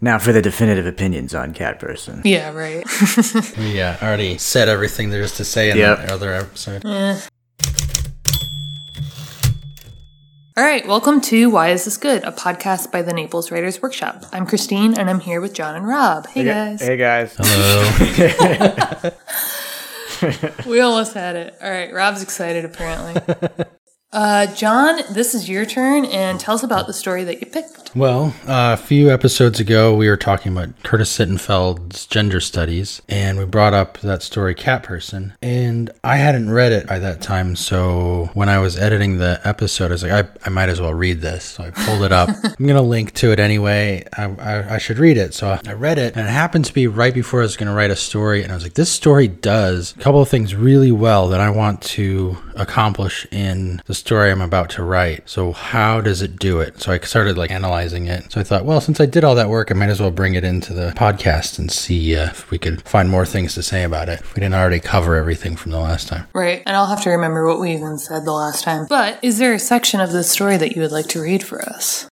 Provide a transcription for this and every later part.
Now for the definitive opinions on Cat Person. Yeah, right. We uh, already said everything there is to say in Yep. the other episode. All right, welcome to Why Is This Good, a podcast by the Naples Writers Workshop. I'm Christine, and I'm here with John and Rob. Hey, guys. Hey guys. Hello. We almost had it. All right, Rob's excited apparently. Uh, John, this is your turn, and tell us about the story that you picked. Well, uh, a few episodes ago, we were talking about Curtis Sittenfeld's gender studies, and we brought up that story, Cat Person. And I hadn't read it by that time, so when I was editing the episode, I was like, I, I might as well read this. So I pulled it up. I'm going to link to it anyway. I, I, I should read it. So I read it, and it happened to be right before I was going to write a story. And I was like, this story does a couple of things really well that I want to accomplish in the story I'm about to write. So how does it do it? So I started like analyzing it. So I thought, well, since I did all that work, I might as well bring it into the podcast and see uh, if we could find more things to say about it. We didn't already cover everything from the last time. Right, and I'll have to remember what we even said the last time. But is there a section of the story that you would like to read for us?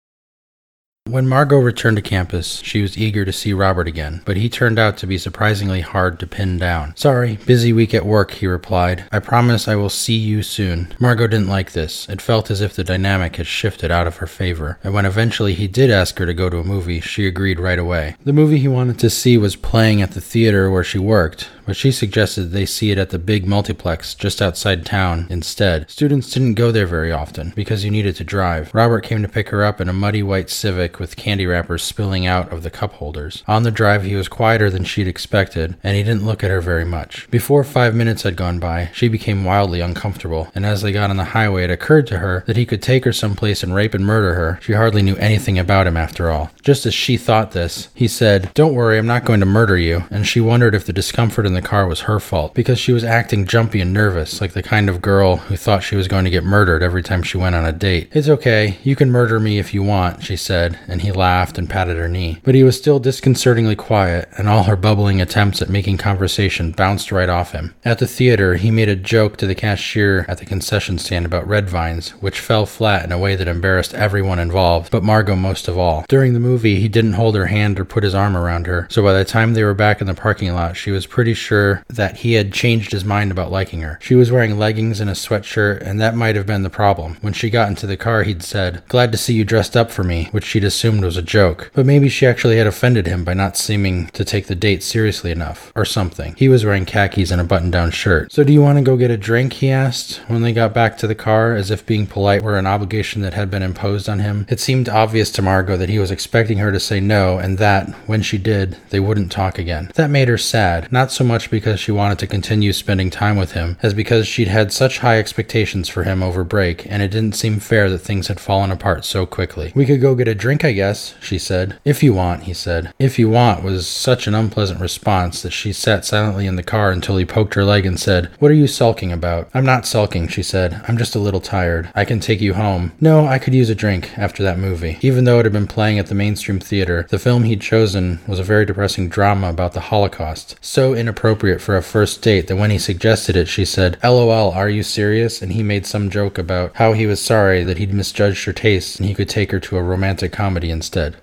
When Margot returned to campus, she was eager to see Robert again, but he turned out to be surprisingly hard to pin down. Sorry, busy week at work, he replied. I promise I will see you soon. Margot didn't like this. It felt as if the dynamic had shifted out of her favor, and when eventually he did ask her to go to a movie, she agreed right away. The movie he wanted to see was playing at the theater where she worked, but she suggested they see it at the big multiplex just outside town instead. Students didn't go there very often because you needed to drive. Robert came to pick her up in a muddy white Civic with candy wrappers spilling out of the cup holders. On the drive, he was quieter than she'd expected, and he didn't look at her very much. Before five minutes had gone by, she became wildly uncomfortable, and as they got on the highway, it occurred to her that he could take her someplace and rape and murder her. She hardly knew anything about him after all. Just as she thought this, he said, Don't worry, I'm not going to murder you, and she wondered if the discomfort in the car was her fault, because she was acting jumpy and nervous, like the kind of girl who thought she was going to get murdered every time she went on a date. It's okay, you can murder me if you want, she said, and he laughed and patted her knee. But he was still disconcertingly quiet, and all her bubbling attempts at making conversation bounced right off him. At the theater, he made a joke to the cashier at the concession stand about red vines, which fell flat in a way that embarrassed everyone involved, but Margot most of all. During the movie, he didn't hold her hand or put his arm around her, so by the time they were back in the parking lot, she was pretty sure that he had changed his mind about liking her. She was wearing leggings and a sweatshirt, and that might have been the problem. When she got into the car, he'd said, Glad to see you dressed up for me, which she'd assumed was a joke. But maybe she actually had offended him by not seeming to take the date seriously enough, or something. He was wearing khakis and a button down shirt. So do you want to go get a drink? he asked when they got back to the car, as if being polite were an obligation that had been imposed on him. It seemed obvious to Margot that he was expecting her to say no, and that, when she did, they wouldn't talk again. That made her sad, not so much because she wanted to continue spending time with him, as because she'd had such high expectations for him over break, and it didn't seem fair that things had fallen apart so quickly. We could go get a drink, I guess, she said. If you want, he said. If you want was such an unpleasant response that she sat silently in the car until he poked her leg and said, What are you sulking about? I'm not sulking, she said. I'm just a little tired. I can take you home. No, I could use a drink after that movie. Even though it had been playing at the mainstream theater, the film he'd chosen was a very depressing drama about the Holocaust. So inappropriate for a first date that when he suggested it, she said, LOL, are you serious? And he made some joke about how he was sorry that he'd misjudged her taste and he could take her to a romantic comedy instead.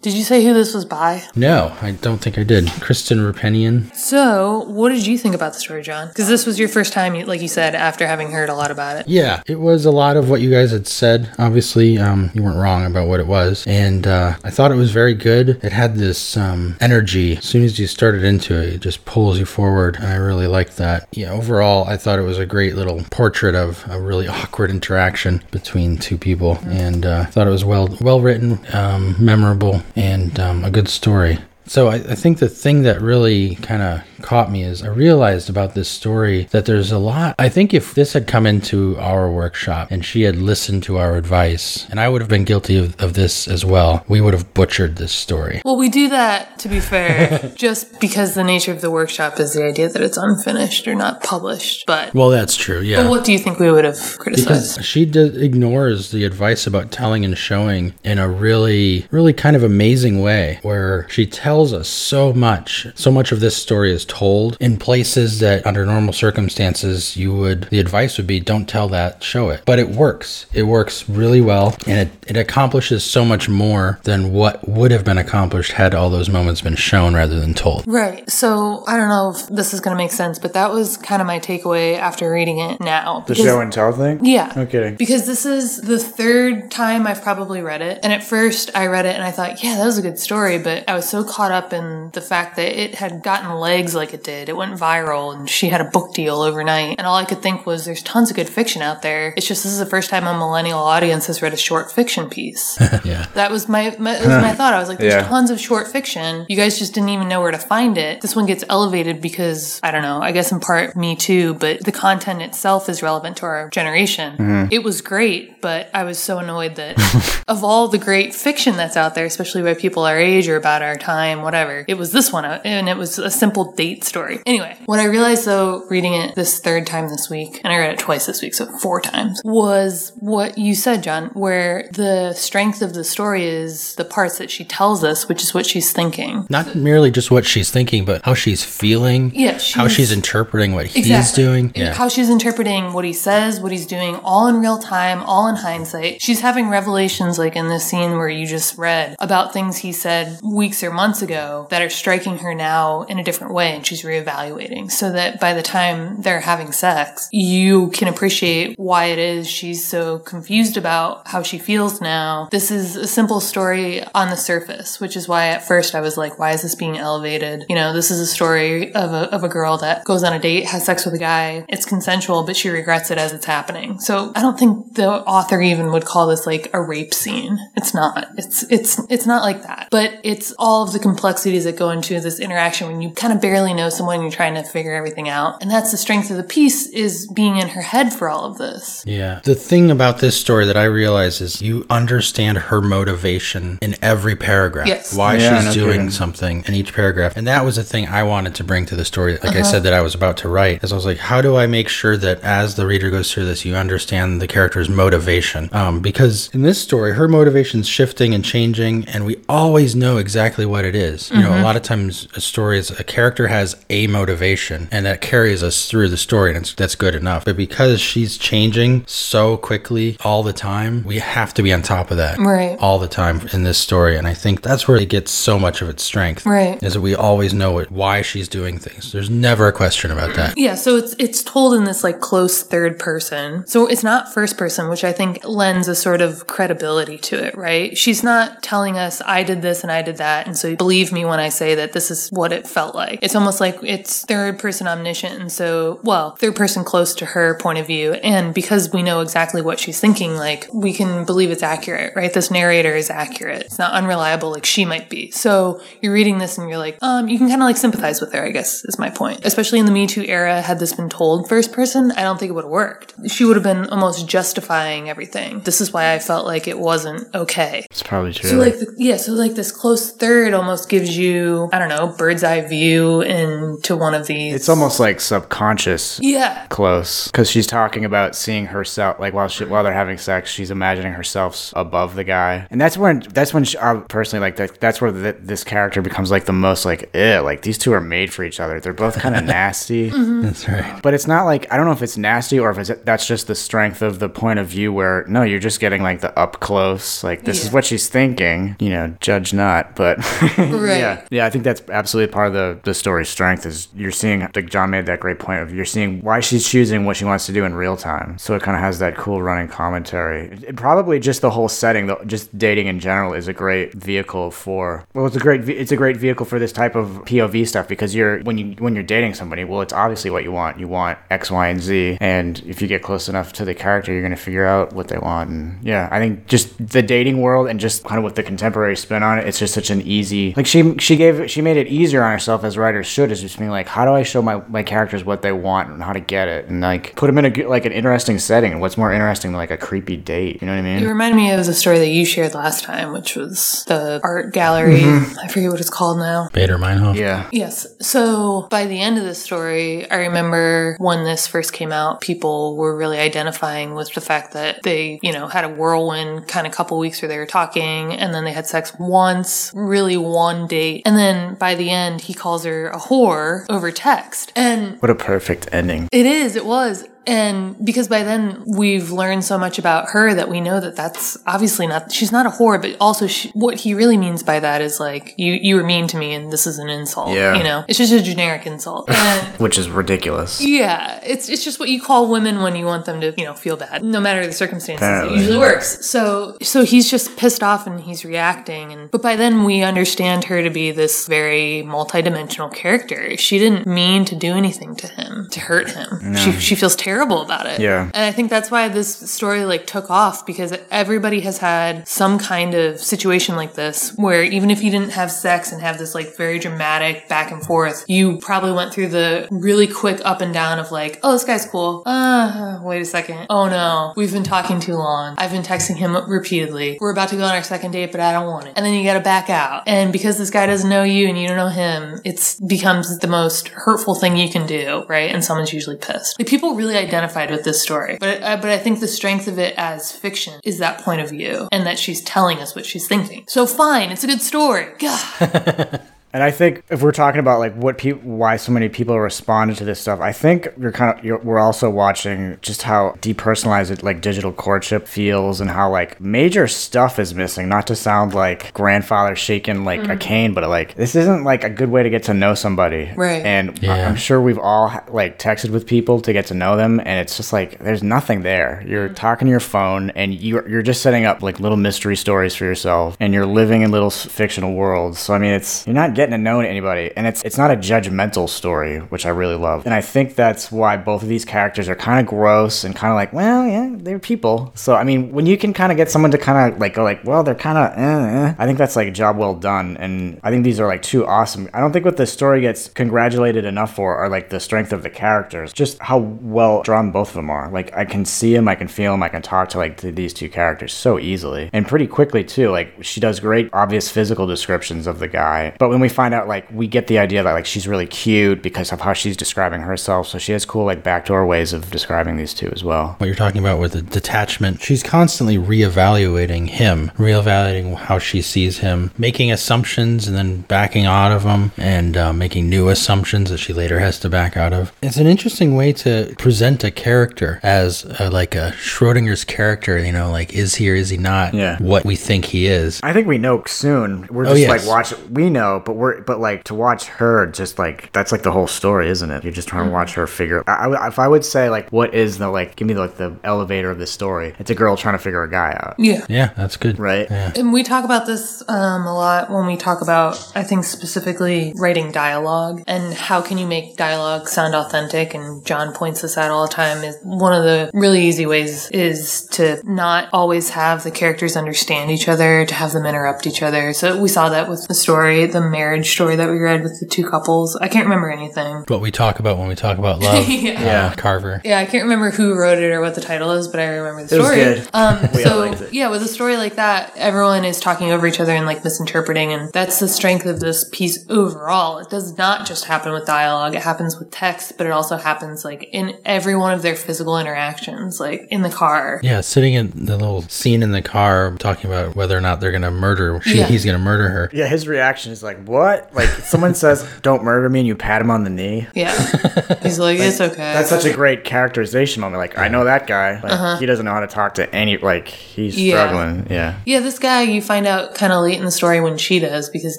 Did you say who this was by? No, I don't think I did. Kristen Roupenian. So, what did you think about the story, John? Because this was your first time, like you said, after having heard a lot about it. Yeah, it was a lot of what you guys had said. Obviously, um, you weren't wrong about what it was, and uh, I thought it was very good. It had this um, energy. As soon as you started into it, it just pulls you forward, and I really liked that. Yeah, overall, I thought it was a great little portrait of a really awkward interaction between two people, and uh, I thought it was well well written, um, memorable, and um, a good story. So I, I think the thing that really kind of caught me is I realized about this story that there's a lot. I think if this had come into our workshop and she had listened to our advice, and I would have been guilty of, of this as well, we would have butchered this story. Well, we do that, to be fair, just because the nature of the workshop is the idea that it's unfinished or not published. But, Well, that's true, yeah. but what do you think we would have criticized? Because she does, ignores the advice about telling and showing in a really, really kind of amazing way, where she tells us so much. So much of this story is told in places that under normal circumstances you would the advice would be don't tell that, show it. But it works. It works really well and it, it accomplishes so much more than what would have been accomplished had all those moments been shown rather than told. Right. So I don't know if this is going to make sense, but that was kind of my takeaway after reading it now. The Because- show and tell thing? Yeah. No kidding. Because this is the third time I've probably read it. And at first I read it and I thought, yeah, that was a good story. But I was so caught up in the fact that it had gotten legs like it did. It went viral and she had a book deal overnight. And all I could think was there's tons of good fiction out there. It's just this is the first time a millennial audience has read a short fiction piece. Yeah. That was my, my was my thought. I was like, there's Yeah. tons of short fiction. You guys just didn't even know where to find it. This one gets elevated because I don't know. I guess in part me too, but the content itself is relevant to our generation. Mm-hmm. It was great, but I was so annoyed that of all the great fiction that's out there, especially by people our age or about our time, whatever, it was this one, uh, and it was a simple date story. Anyway, what I realized though, reading it this third time this week, and I read it twice this week, so four times, was what you said, John, where the strength of the story is the parts that she tells us, which is what she's thinking. Not merely just what she's thinking, but how she's feeling, Yeah, how she's- she's interpreting what he's Exactly. doing. And How she's interpreting what he says, what he's doing, all in real time, all in hindsight. She's having revelations, like in this scene where you just read, about things he said weeks or months ago that are striking her now in a different way, and she's reevaluating. So that by the time they're having sex, you can appreciate why it is she's so confused about how she feels now. This is a simple story on the surface, which is why at first I was like, why is this being elevated? You know, this is a story of a, of a girl that goes on a date, has sex with a guy. It's consensual, but she regrets it as it's happening. So I don't think the author even would call this like a rape scene. It's not. It's, it's, it's not like that. But it's all of the complexities that go into this interaction when you kind of barely know someone you're trying to figure everything out. And that's the strength of the piece is being in her head for all of this. Yeah. The thing about this story that I realize is you understand her motivation in every paragraph. Yes. Why Yeah, she's no doing kidding. something in each paragraph. And that was the thing I wanted to bring to the story. Like I said that I was about to write. Is I was like, how do I make sure that as the reader goes through this, you understand the character's motivation? Um, because in this story, her motivation's shifting and changing, and we always know exactly what it is. You know, a lot of times a story is a character has a motivation, and that carries us through the story, and it's, that's good enough. But because she's changing so quickly all the time, we have to be on top of that Right. all the time in this story. And I think that's where it gets so much of its strength. Right. Is that we always know it, why she's doing things. There's never a question about that. Yeah, so it's it's told in this like close third person. So it's not first person, which I think lends a sort of credibility to it, right? She's not telling us I did this and I did that, and so believe me when I say that this is what it felt like. It's almost like it's third person omniscient, and so well, third person close to her point of view, and because we know exactly what she's thinking, like we can believe it's accurate, right? This narrator is accurate. It's not unreliable like she might be. So you're reading this and you're like, um, you can kind of like sympathize with her, I guess is my point. Especially in the Me Too era, had this been told first person, I don't think it would have worked. She would have been almost justifying everything. This is why I felt like it wasn't okay. It's probably true. So like the, yeah, so like this close third almost gives you I don't know bird's eye view into one of these. it's almost like subconscious yeah, close because she's talking about seeing herself like while she while they're having sex she's imagining herself above the guy. And that's when that's when she, I personally like that that's where th this character becomes like the most like eh like these two are made for each other. They're both kind of nasty That's right. but it's not like I don't know if it's nasty or if it's, that's just the strength of the point of view where no you're just getting like the up close like this is what she's thinking you know judge not but Right. yeah. Yeah I think that's absolutely part of the the story's strength is you're seeing like John made that great point of you're seeing why she's choosing what she wants to do in real time. So it kind of has that cool running commentary. It- probably just the whole setting the, just dating in general is a great vehicle for well it's a great it's a great vehicle for this type of POV stuff because you're when you when you're dating somebody well it's obviously what you want. You want X Y and Z. And if you get close enough to the character you're gonna figure out what they want. And yeah I think just the dating world and just kind of with the contemporary spin on it it's just such an easy like she she gave she made it easier on herself as writers should is just being like how do I show my my characters what they want and how to get it and like put them in a like an interesting setting and what's more interesting than like a creepy date you know what I mean? It mean reminded me of the story that you shared last time, which was the art gallery. Mm-hmm. I forget what it's called now. Baader Meinhof. yeah Yes. So by the end of the story, I remember when this first came out, people were really identifying with the fact that they, you know, had a whirlwind kind of couple weeks where they were talking and then they had sex once, really one date. And then by the end, he calls her a whore over text. And What a perfect ending. it is, it was. And because by then we've learned so much about her that we know that that's obviously not, she's not a whore, but also she, what he really means by that is like, you, you were mean to me and this is an insult. Yeah. You know, it's just a generic insult. Which is ridiculous. yeah, it's, it's just what you call women when you want them to, you know, feel bad. No matter the circumstances, Apparently. it usually works. So, so he's just pissed off and he's reacting. And, but by then we understand her to be this very multidimensional character. She didn't mean to do anything to him, to hurt him. She, she feels terrible about it. Yeah. And I think that's why this story like took off because everybody has had some kind of situation like this where even if you didn't have sex and have this like very dramatic back and forth, you probably went through the really quick up and down of like, oh, this guy's cool. Uh, wait a second. Oh no, we've been talking too long. I've been texting him repeatedly. We're about to go on our second date, but I don't want it. And then you gotta back out. And because this guy doesn't know you and you don't know him, it's becomes the most hurtful thing you can do, right? And someone's usually pissed. Like, people really identified with this story, but uh, but I think the strength of it as fiction is that point of view and that she's telling us what she's thinking. So fine, it's a good story. God. And I think if we're talking about like what people, why so many people responded to this stuff, I think you're kind of you're, we're also watching just how depersonalized it, like digital courtship feels, and how like major stuff is missing. Not to sound like grandfather shaking like a mm-hmm. cane, but like this isn't like a good way to get to know somebody. Right. And Yeah. I'm sure we've all like texted with people to get to know them, and it's just like there's nothing there. You're mm-hmm. talking to your phone, and you're you're just setting up like little mystery stories for yourself, and you're living in little fictional worlds. So I mean, it's you're not getting to know anybody, and it's it's not a judgmental story, which I really love. And I think that's why both of these characters are kind of gross and kind of like, well, yeah, they're people. So I mean, when you can kind of get someone to kind of like go like, well, they're kind of, eh, eh, I think that's like a job well done. And I think these are like two awesome. I don't think what the story gets congratulated enough for are like the strength of the characters, just how well drawn both of them are. Like I can see them, I can feel them, I can talk to like to these two characters so easily and pretty quickly too. Like she does great, obvious physical descriptions of the guy, but when we find out like we get the idea that like she's really cute because of how she's describing herself, so she has cool like backdoor ways of describing these two as well. what you're talking about with the detachment, she's constantly reevaluating him, reevaluating how she sees him, making assumptions and then backing out of them, and uh, making new assumptions that she later has to back out of. It's an interesting way to present a character as uh, like a Schrodinger's character, you know, like is he or is he not Yeah. what we think he is. I think we know soon. We're Oh, just yes. like watch. We know, but we're but like to watch her, just like that's like the whole story, isn't it? You're just trying to watch her figure. I, I, if I would say like, what is the like? Give me like the elevator of the story. It's a girl trying to figure a guy out, Yeah. Yeah, that's good. right? Yeah. And we talk about this um, a lot when we talk about, I think, specifically writing dialogue and how can you make dialogue sound authentic. And John points this out all the time. Is one of the really easy ways is to not always have the characters understand each other, to have them interrupt each other. So we saw that with the story, the marriage story that we read with the two couples. I can't remember anything. What we talk about when we talk about love. Yeah. Uh, Carver. Yeah, I can't remember who wrote it or what the title is, but I remember the It was story. good. Um, We all so liked it. yeah, with a story like that, everyone is talking over each other and like misinterpreting, and that's the strength of this piece overall. It does not just happen with dialogue; it happens with text, but it also happens like in every one of their physical interactions, like in the car. Yeah, sitting in the little scene in the car talking about whether or not they're going to murder, she, Yeah. he's going to murder her. Yeah, his reaction is like, "What?" Like someone says, "Don't murder me," and you pat him on the knee. Yeah, he's like, it's okay. That's such a great characterization moment. Like, I know that guy. Like, he doesn't know how to talk to any. Like, he's Uh-huh. Yeah. struggling. Yeah. Yeah, this guy you find out kind of late in the story when she does because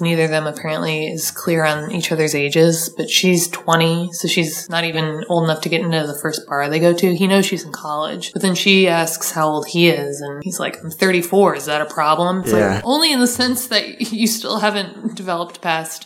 neither of them apparently is clear on each other's ages. But she's 20, so she's not even old enough to get into the first bar they go to. He knows she's in college, but then she asks how old he is, and he's like, "I'm 34. Is that a problem?" It's Yeah. like, only in the sense that you still haven't developed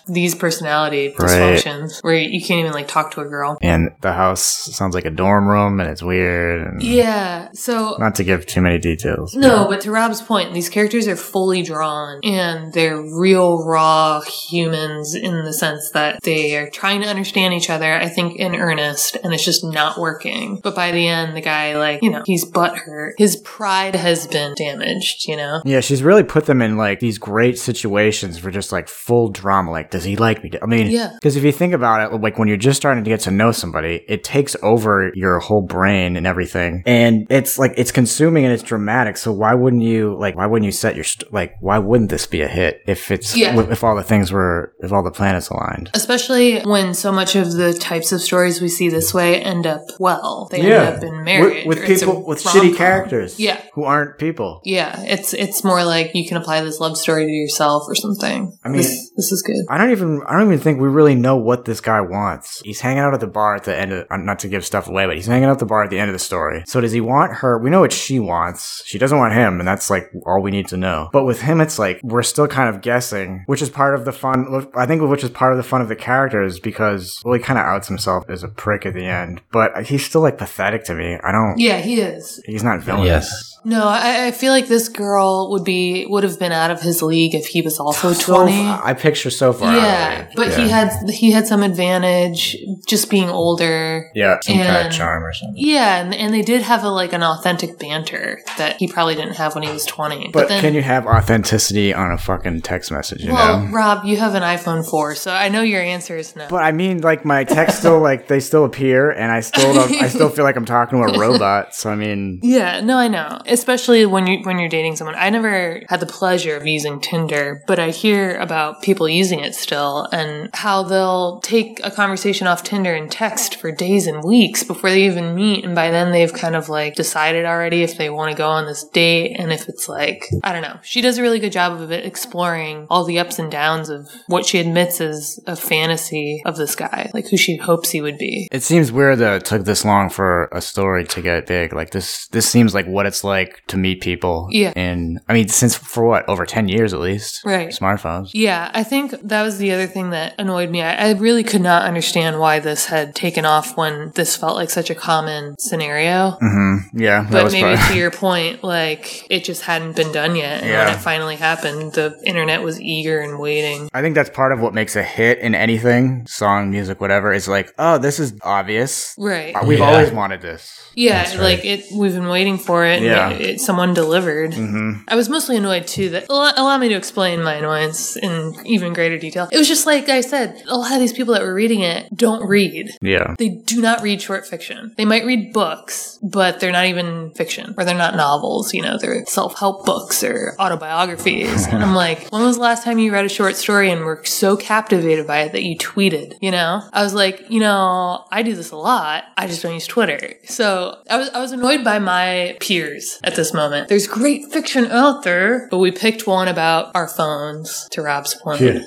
these personality Right. dysfunctions where you can't even like talk to a girl. And the house sounds like a dorm room, and it's weird. And Yeah, so Not to give too many details. No, but to Rob's point, these characters are fully drawn and they're real, raw humans in the sense that they are trying to understand each other, I think, in earnest, and it's just not working. But by the end, the guy, like, you know, he's butthurt. His pride has been damaged, you know? Yeah, she's really put them in like these great situations for just like full drama. Like, does he like me? I mean, Yeah. Because if you think about it, like when you're just starting to get to know somebody, it takes over your whole brain and everything, and it's like it's consuming and it's dramatic. So why wouldn't you like? Why wouldn't you set your st- like? Why wouldn't this be a hit if it's Yeah. if all the things were if all the planets aligned? Especially when so much of the types of stories we see this way end up well. They Yeah. end up in marriage. with, with people with rom-com. shitty characters, Yeah. who aren't people. Yeah, it's it's more like you can apply this love story to yourself or something. I mean- this, this is good. I don't even I don't even think we really know what this guy wants. He's hanging out at the bar at the end of uh, not to give stuff away, but he's hanging out at the bar at the end of the story. So does he want her? We know what she wants. She doesn't want him, and that's like all we need to know. But with him, it's like we're still kind of guessing, which is part of the fun. I think which is part of the fun of the characters because well, he kind of outs himself as a prick at the end, but he's still like pathetic to me. I don't. Yeah, he is. He's not villainous. Yes. No, I, I feel like this girl would be would have been out of his league if he was also So twenty. I picture so far. out of yeah, but he had he had some advantage just being older. yeah some kind of charm or something. Yeah, and, and they did have a like an authentic banter that he probably didn't have when he was twenty. But then, can you have authenticity on a fucking text message? You well, know. Rob, you have an iPhone four, so I know your answer is no. But I mean, like my text still like they still appear, and I still don't, I still feel like I'm talking to a robot. So I mean, Yeah, no, I know. Especially when you when you're dating someone. I never had the pleasure of using Tinder, but I hear about people using it still and how they'll take a conversation off Tinder and text for days and weeks before they even meet and by then they've kind of like decided already if they want to go on this date and if it's like I don't know. She does a really good job of exploring all the ups and downs of what she admits is a fantasy of this guy, like who she hopes he would be. it seems weird that it took this long for a story to get big. Like this, this seems like what it's like to meet people. Yeah. And I mean, since for what over ten years at least, Right. Smartphones. Yeah, I think that was the other thing that annoyed me. I, I really could not understand why this had taken off when this felt like such a common scenario. Mm-hmm. Yeah, that But was maybe part- to your point, like it just hadn't been done yet. And when it finally happened, the internet was eager and waiting. I think that's part of what makes a hit in anything, song, music, whatever. Is like, oh, this is obvious. Right. We've Yeah. always wanted this. Yeah, That's like it. We've been waiting for it. Yeah. It, someone delivered. Mm-hmm. I was mostly annoyed too. That allow, allow me to explain my annoyance in even greater detail. It was just like I said. A lot of these people that were reading it don't read. Yeah. They do not read short fiction. They might read books, but they're not even fiction or they're not novels. You know, they're self help books or autobiographies. and I'm like, when was the last time you read a short story and were so captivated by it that you tweeted? You know, I was like, you know, I do this a lot. I just don't use Twitter. So I was, I was annoyed by my peers at this moment. There's great fiction out there, but we picked one about our phones to Rob's point. Yeah.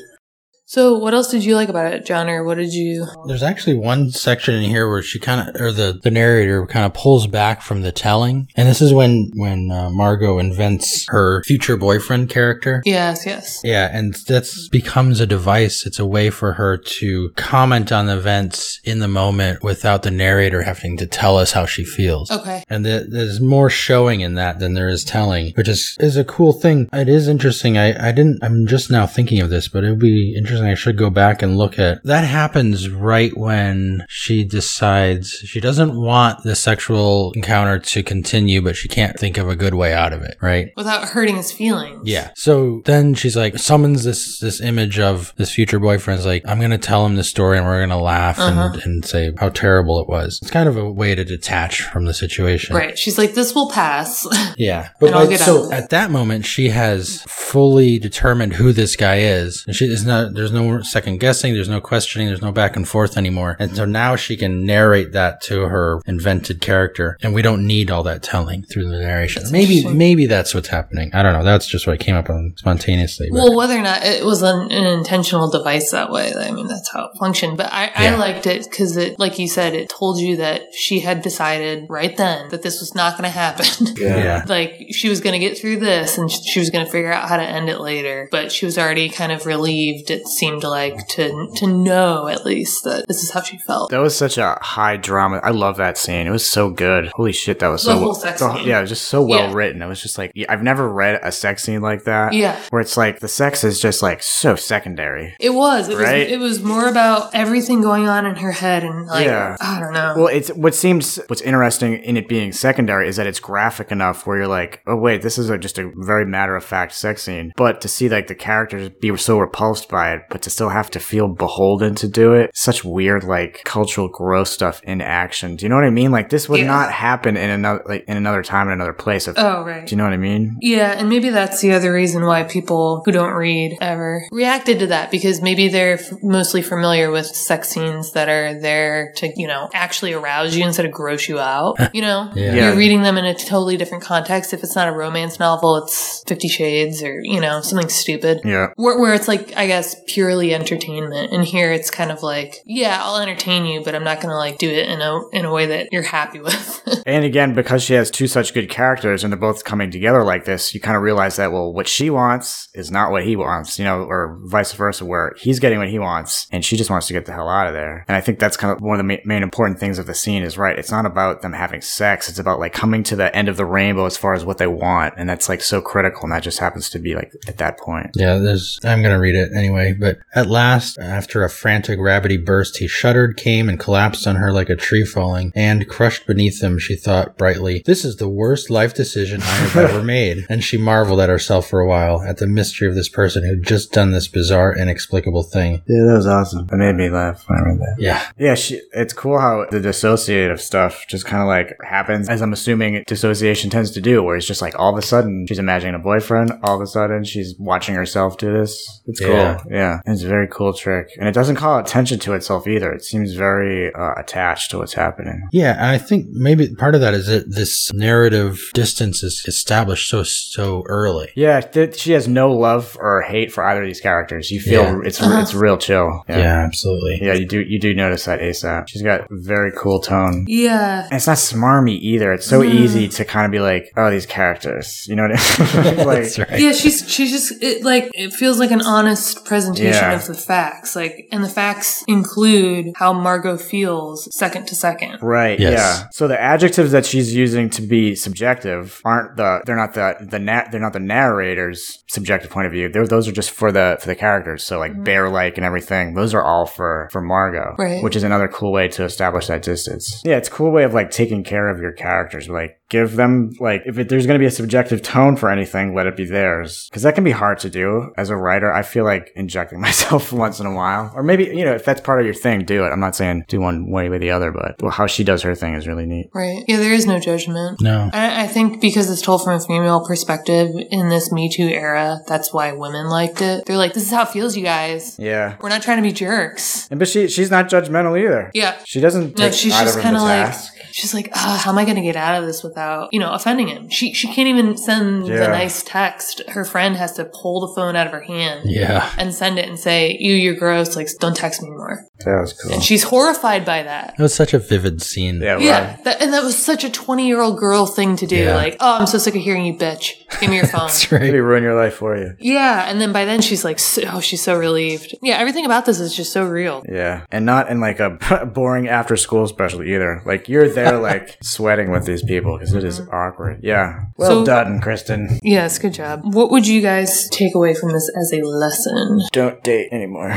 So what else did you like about it, John, or what did you? There's actually one section in here where she kind of, or the, the narrator kind of pulls back from the telling. And this is when, when uh, Margot invents her future boyfriend character. Yes, yes. Yeah, and that's becomes a device. It's a way for her to comment on events in the moment without the narrator having to tell us how she feels. Okay. And th- there's more showing in that than there is telling, which is, is a cool thing. It is interesting. I, I didn't, I'm just now thinking of this, but it would be interesting. I should go back and look at that happens right when she decides she doesn't want the sexual encounter to continue, but she can't think of a good way out of it, right? Without hurting his feelings. Yeah. So then she's like summons this this image of this future boyfriend's like, I'm gonna tell him this story and we're gonna laugh and, uh-huh. and say how terrible it was. It's kind of a way to detach from the situation. Right. She's like, this will pass. Yeah. But like, so at that moment she has fully determined who this guy is. And she is not there's no second guessing, there's no questioning, there's no back and forth anymore. And so now she can narrate that to her invented character. And we don't need all that telling through the narration. maybe maybe that's what's happening. I don't know. That's just what came up on spontaneously. but- well, whether or not it was an, an intentional device that way, I mean, that's how it functioned. But I, I liked it because it, like you said, it told you that she had decided right then that this was not going to happen. yeah. like she was going to get through this and she was going to figure out how to end it later. But she was already kind of relieved. It seemed like to to know at least that this is how she felt. That was such a high drama. I love that scene. It was so good. Holy shit, that was The so whole sex scene. Yeah, it was just so well Yeah. written. It was just like I've never read a sex scene like that. Yeah. where it's like the sex is just like so secondary. It was. It Right? was. It was more about everything going on in her head and like Yeah. I don't know. Well, it's what seems what's interesting in it being secondary is that it's graphic enough where you're like, oh wait, this is a, just a very matter of fact sex scene. But to see like the characters be so repulsed by it but to still have to feel beholden to do it. Such weird, like cultural gross stuff in action. Do you know what I mean? Like this would Yeah. not happen in another, like in another time in another place. If, Oh, right. do you know what I mean? Yeah, and maybe that's the other reason why people who don't read ever reacted to that because maybe they're f- mostly familiar with sex scenes that are there to, you know, actually arouse you instead of gross you out. You know, Yeah. you're Yeah. reading them in a totally different context. If it's not a romance novel, it's Fifty Shades or, you know, something stupid. Yeah. Where, where it's like, I guess, purely entertainment. And here it's kind of like, yeah, I'll entertain you, but I'm not going to like do it in a, in a way that you're happy with. And again, because she has two such good characters and they're both coming together like this, you kind of realize that, well, what she wants is not what he wants, you know, or vice versa, where he's getting what he wants and she just wants to get the hell out of there. And I think that's kind of one of the ma- main important things of the scene is right. It's not about them having sex. It's about like coming to the end of the rainbow as far as what they want. And that's like so critical. And that just happens to be like at that point. Yeah, there's. I'm gonna read it anyway. But at last, after a frantic, rabbity burst, he shuddered, came, and collapsed on her like a tree falling. And crushed beneath him, she thought brightly, "This is the worst life decision I have ever made." And she marveled at herself for a while, at the mystery of this person who'd just done this bizarre, inexplicable thing. Yeah, that was awesome. It made me laugh when I read that. Yeah, Yeah, she, it's cool how the dissociative stuff just kind of like happens, as I'm assuming dissociation tends to do, where it's just like all of a sudden she's imagining a boyfriend, all of a sudden she's watching herself do this. It's Yeah. cool. Yeah. It's a very cool trick. And it doesn't call attention to itself either. It seems very uh, attached to what's happening. Yeah, and I think maybe part of that is that this narrative distance is established so so early. Yeah, th- she has no love or hate for either of these characters. You feel Yeah. it's it's real chill. Yeah, absolutely. Yeah, you do you do notice that ASAP. She's got very cool tone. yeah. And it's not smarmy either. It's so easy to kind of be like, oh, these characters. You know what I mean? like, That's right. Yeah, she's she's just it, like it feels like an honest presentation Yeah. of the facts. Like, and the facts include how Margot feels second to second. Right. Yes. Yeah. So the adjectives that she's using to be subjective aren't the they're not the the na- they're not the narrator's subjective point of view. They're, those are just for the for the characters. So like mm-hmm. bear like and everything. Those are all for for Margot. Right. Which is another cool way to establish that distance. Yeah, it's a cool way of like taking care of your characters. Like give them like if it, there's going to be a subjective tone for anything, let it be theirs. Because that can be hard to do as a writer. I feel like injecting myself once in a while, or maybe you know if that's part of your thing, do it. I'm not saying do one way or the other, but well, how she does her thing is really neat. Right. Yeah, there is no judgment. No. I, I think because it's told from a female perspective in this Me Too era, that's why women liked it. They're like, this is how it feels, you guys. Yeah. We're not trying to be jerks. And but she she's not judgmental either. Yeah. She doesn't No, she's just kind of like, task. she's like, ah, how am I going to get out of this without, you know, offending him? She she can't even send Yeah. the nice text. Her friend has to pull the phone out of her hand Yeah. and send it and say, "You, you're gross. Like, don't text me more." That was cool. And she's horrified by that. It was such a vivid scene. Yeah, Yeah, that, and that was such a 20 year old girl thing to do. Yeah. Like, oh, I'm so sick of hearing you, bitch. Give me your phone. That's right. Maybe ruin your life for you. yeah, and then by then she's like, so, oh, she's so relieved. Yeah, everything about this is just so real. Yeah, and not in like a boring after school special either. Like you're there, like sweating with these people because it is awkward. Yeah. Well So- done, Kristen. Yes, good job. What would you guys take away from this as a lesson? Don't date anymore.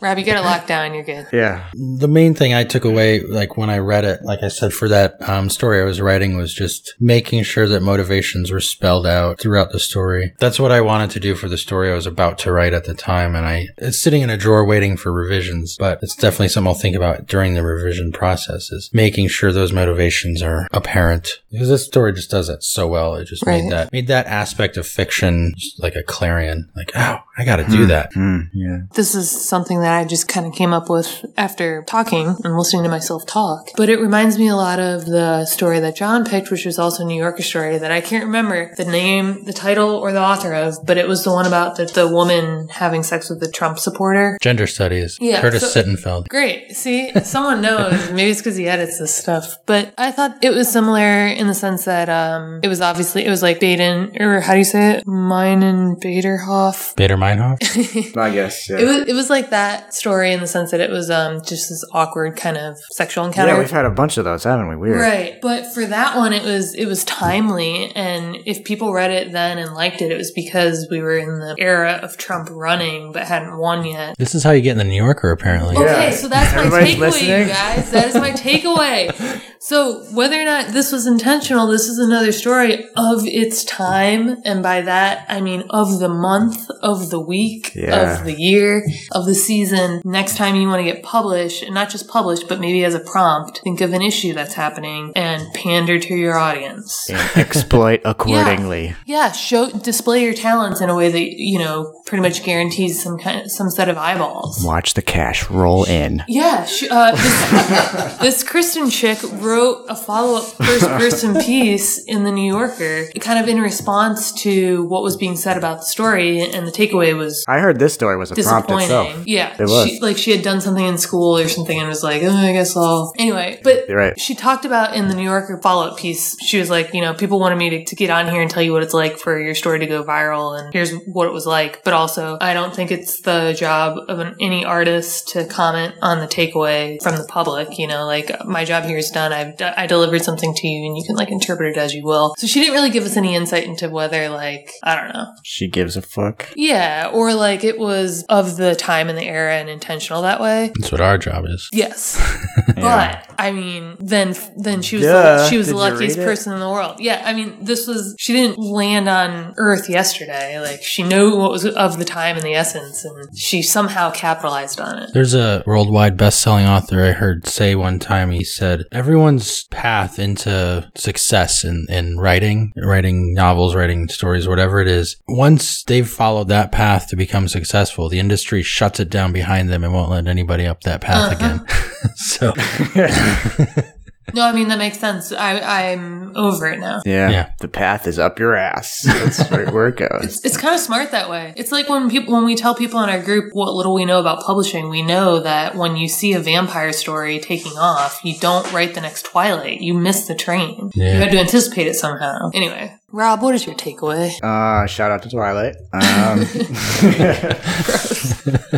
Rob, you got it locked down. You're good. yeah. the main thing I took away, like when I read it, like I said, for that um, story I was writing, was just making sure that motivations were spelled out throughout the story. That's what I wanted to do for the story I was about to write at the time, and I it's sitting in a drawer waiting for revisions. But it's definitely something I'll think about during the revision process is making sure those motivations are apparent because this story just does that so well. It just Right. made that made that aspect of fiction like a clarion. Like, oh, I got to do that. Mm, yeah. This is something that I just kind of came up with after talking and listening to myself talk. But it reminds me a lot of the story that John picked, which was also a New Yorker story that I can't remember the name, the title, or the author of, but it was the one about the, the woman having sex with the Trump supporter. Gender studies. Yeah, Curtis so- Sittenfeld. Great. See, someone knows. Maybe it's because he edits this stuff. But I thought it was similar in the sense that um, it was obviously, it was like Baden, or how do you say it? Mine and Baderhoff. Baader Meinhof. I guess. Yeah. It was it was like that that story in the sense that it was um just this awkward kind of sexual encounter. Yeah, we've had a bunch of those, haven't we? Weird. Right. But for that one it was it was timely and if people read it then and liked it, it was because we were in the era of Trump running but hadn't won yet. This is how you get in the New Yorker, apparently. Okay, so that's my Everybody's takeaway, listening? you guys. That is my takeaway. So whether or not this was intentional, this is another story of its time, and by that I mean of the month, of the week, Yeah. of the year, of the season. Next time you want to get published, and not just published, but maybe as a prompt, think of an issue that's happening and pander to your audience. And exploit accordingly. Yeah, show display your talents in a way that you know pretty much guarantees some kind of, some set of eyeballs. Watch the cash roll in. Yeah, she, uh, this, this Kristen chick wrote a follow up first person piece in the New Yorker, kind of in response to what was being said about the story, and the takeaway was I heard this story was a prompt disappointing. itself. Yeah, It was. She, like she had done something in school or something, and was like, oh, I guess I'll. Anyway, but You're right. she talked about in the New Yorker follow up piece. She was like, you know, people wanted me to, to get on here and tell you what it's like for your story to go viral, and here's what it was like. But also, I don't think it's the job of an, any artist to comment on the takeaway from the public. You know, like my job here is done. I've d- I delivered something to you, and you can like interpret it as you will. So she didn't really give us any insight into whether like I don't know. She gives a fuck. Yeah, or like it was of the time and the era and intentional that way. That's what our job is. Yes, but I mean, then then she was Duh. the, she was the Did you luckiest person in the world. Yeah, I mean, this was she didn't land on Earth yesterday. Like she knew what was of the time and the essence, and she somehow capitalized on it. There's a worldwide best-selling author I heard say one time. He said everyone's path into success in, in writing, writing novels, writing stories, whatever it is. Once they've followed that path to become successful, the industry shuts it down behind them and won't let anybody up that path uh-huh. again. so No, I mean that makes sense. I I'm over it now. Yeah. Yeah. The path is up your ass. That's right where it goes. It's, it's kind of smart that way. It's like when people when we tell people in our group what little we know about publishing, we know that when you see a vampire story taking off, you don't write the next Twilight. You miss the train. Yeah. You had to anticipate it somehow. Anyway, Rob, what is your takeaway? Uh, shout out to Twilight. Um,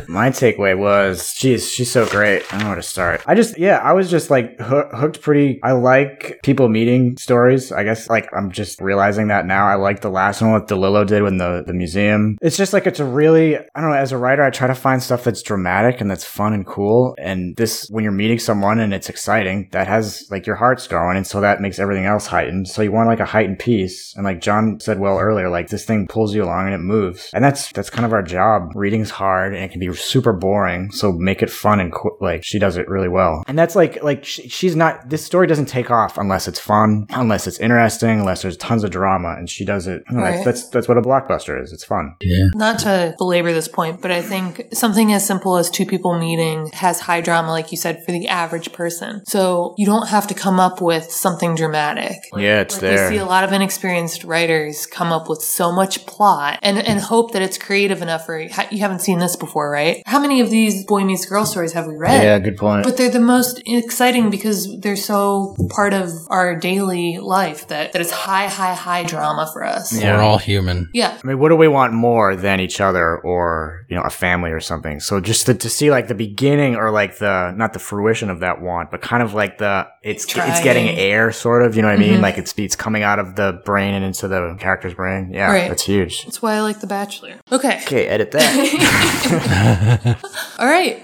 my takeaway was, geez, she's so great. I don't know where to start. I just, yeah, I was just like hoo- hooked pretty. I like people meeting stories. I guess like I'm just realizing that now. I like the last one what DeLillo did when the the museum. It's just like it's a really, I don't know. As a writer, I try to find stuff that's dramatic and that's fun and cool. And this, when you're meeting someone and it's exciting, that has like your heart's going. and so that makes everything else heightened. So you want like a heightened piece, and like John said well earlier, like this thing pulls you along and it moves, and that's that's kind of our job. Reading's hard and it can be super boring, so make it fun and qu- like she does it really well. And that's like like sh- she's not. This story doesn't take off unless it's fun, unless it's interesting, unless there's tons of drama, and she does it. I don't know, Right. That's that's what a blockbuster is. It's fun. yeah, Not to belabor this point, but I think something as simple as two people meeting has high drama, like you said, for the average person. So you don't have to come up with something dramatic. Yeah, it's Like there. we see a lot of inexperienced writers come up with so much plot and, and hope that it's creative enough for you haven't seen this before, right? How many of these boy meets girl stories have we read? yeah, good point. But they're the most exciting because they're so part of our daily life that, that it's high, high, high drama for us. Yeah. we're all human. Yeah. I mean, what do we want more than each other or, you know, a family or something? So just to, to see like the beginning or like the, not the fruition of that want, but kind of like the, it's, it's getting air sort of, you know what I mean? Mm-hmm. Like it's, it's coming out of the brain and into the character's brain. Yeah. Right. That's huge. That's why I like The Bachelor. Okay. Okay. Edit that. All right.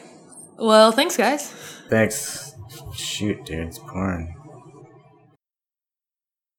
Well, thanks, guys. Thanks. Shoot, dude. It's porn.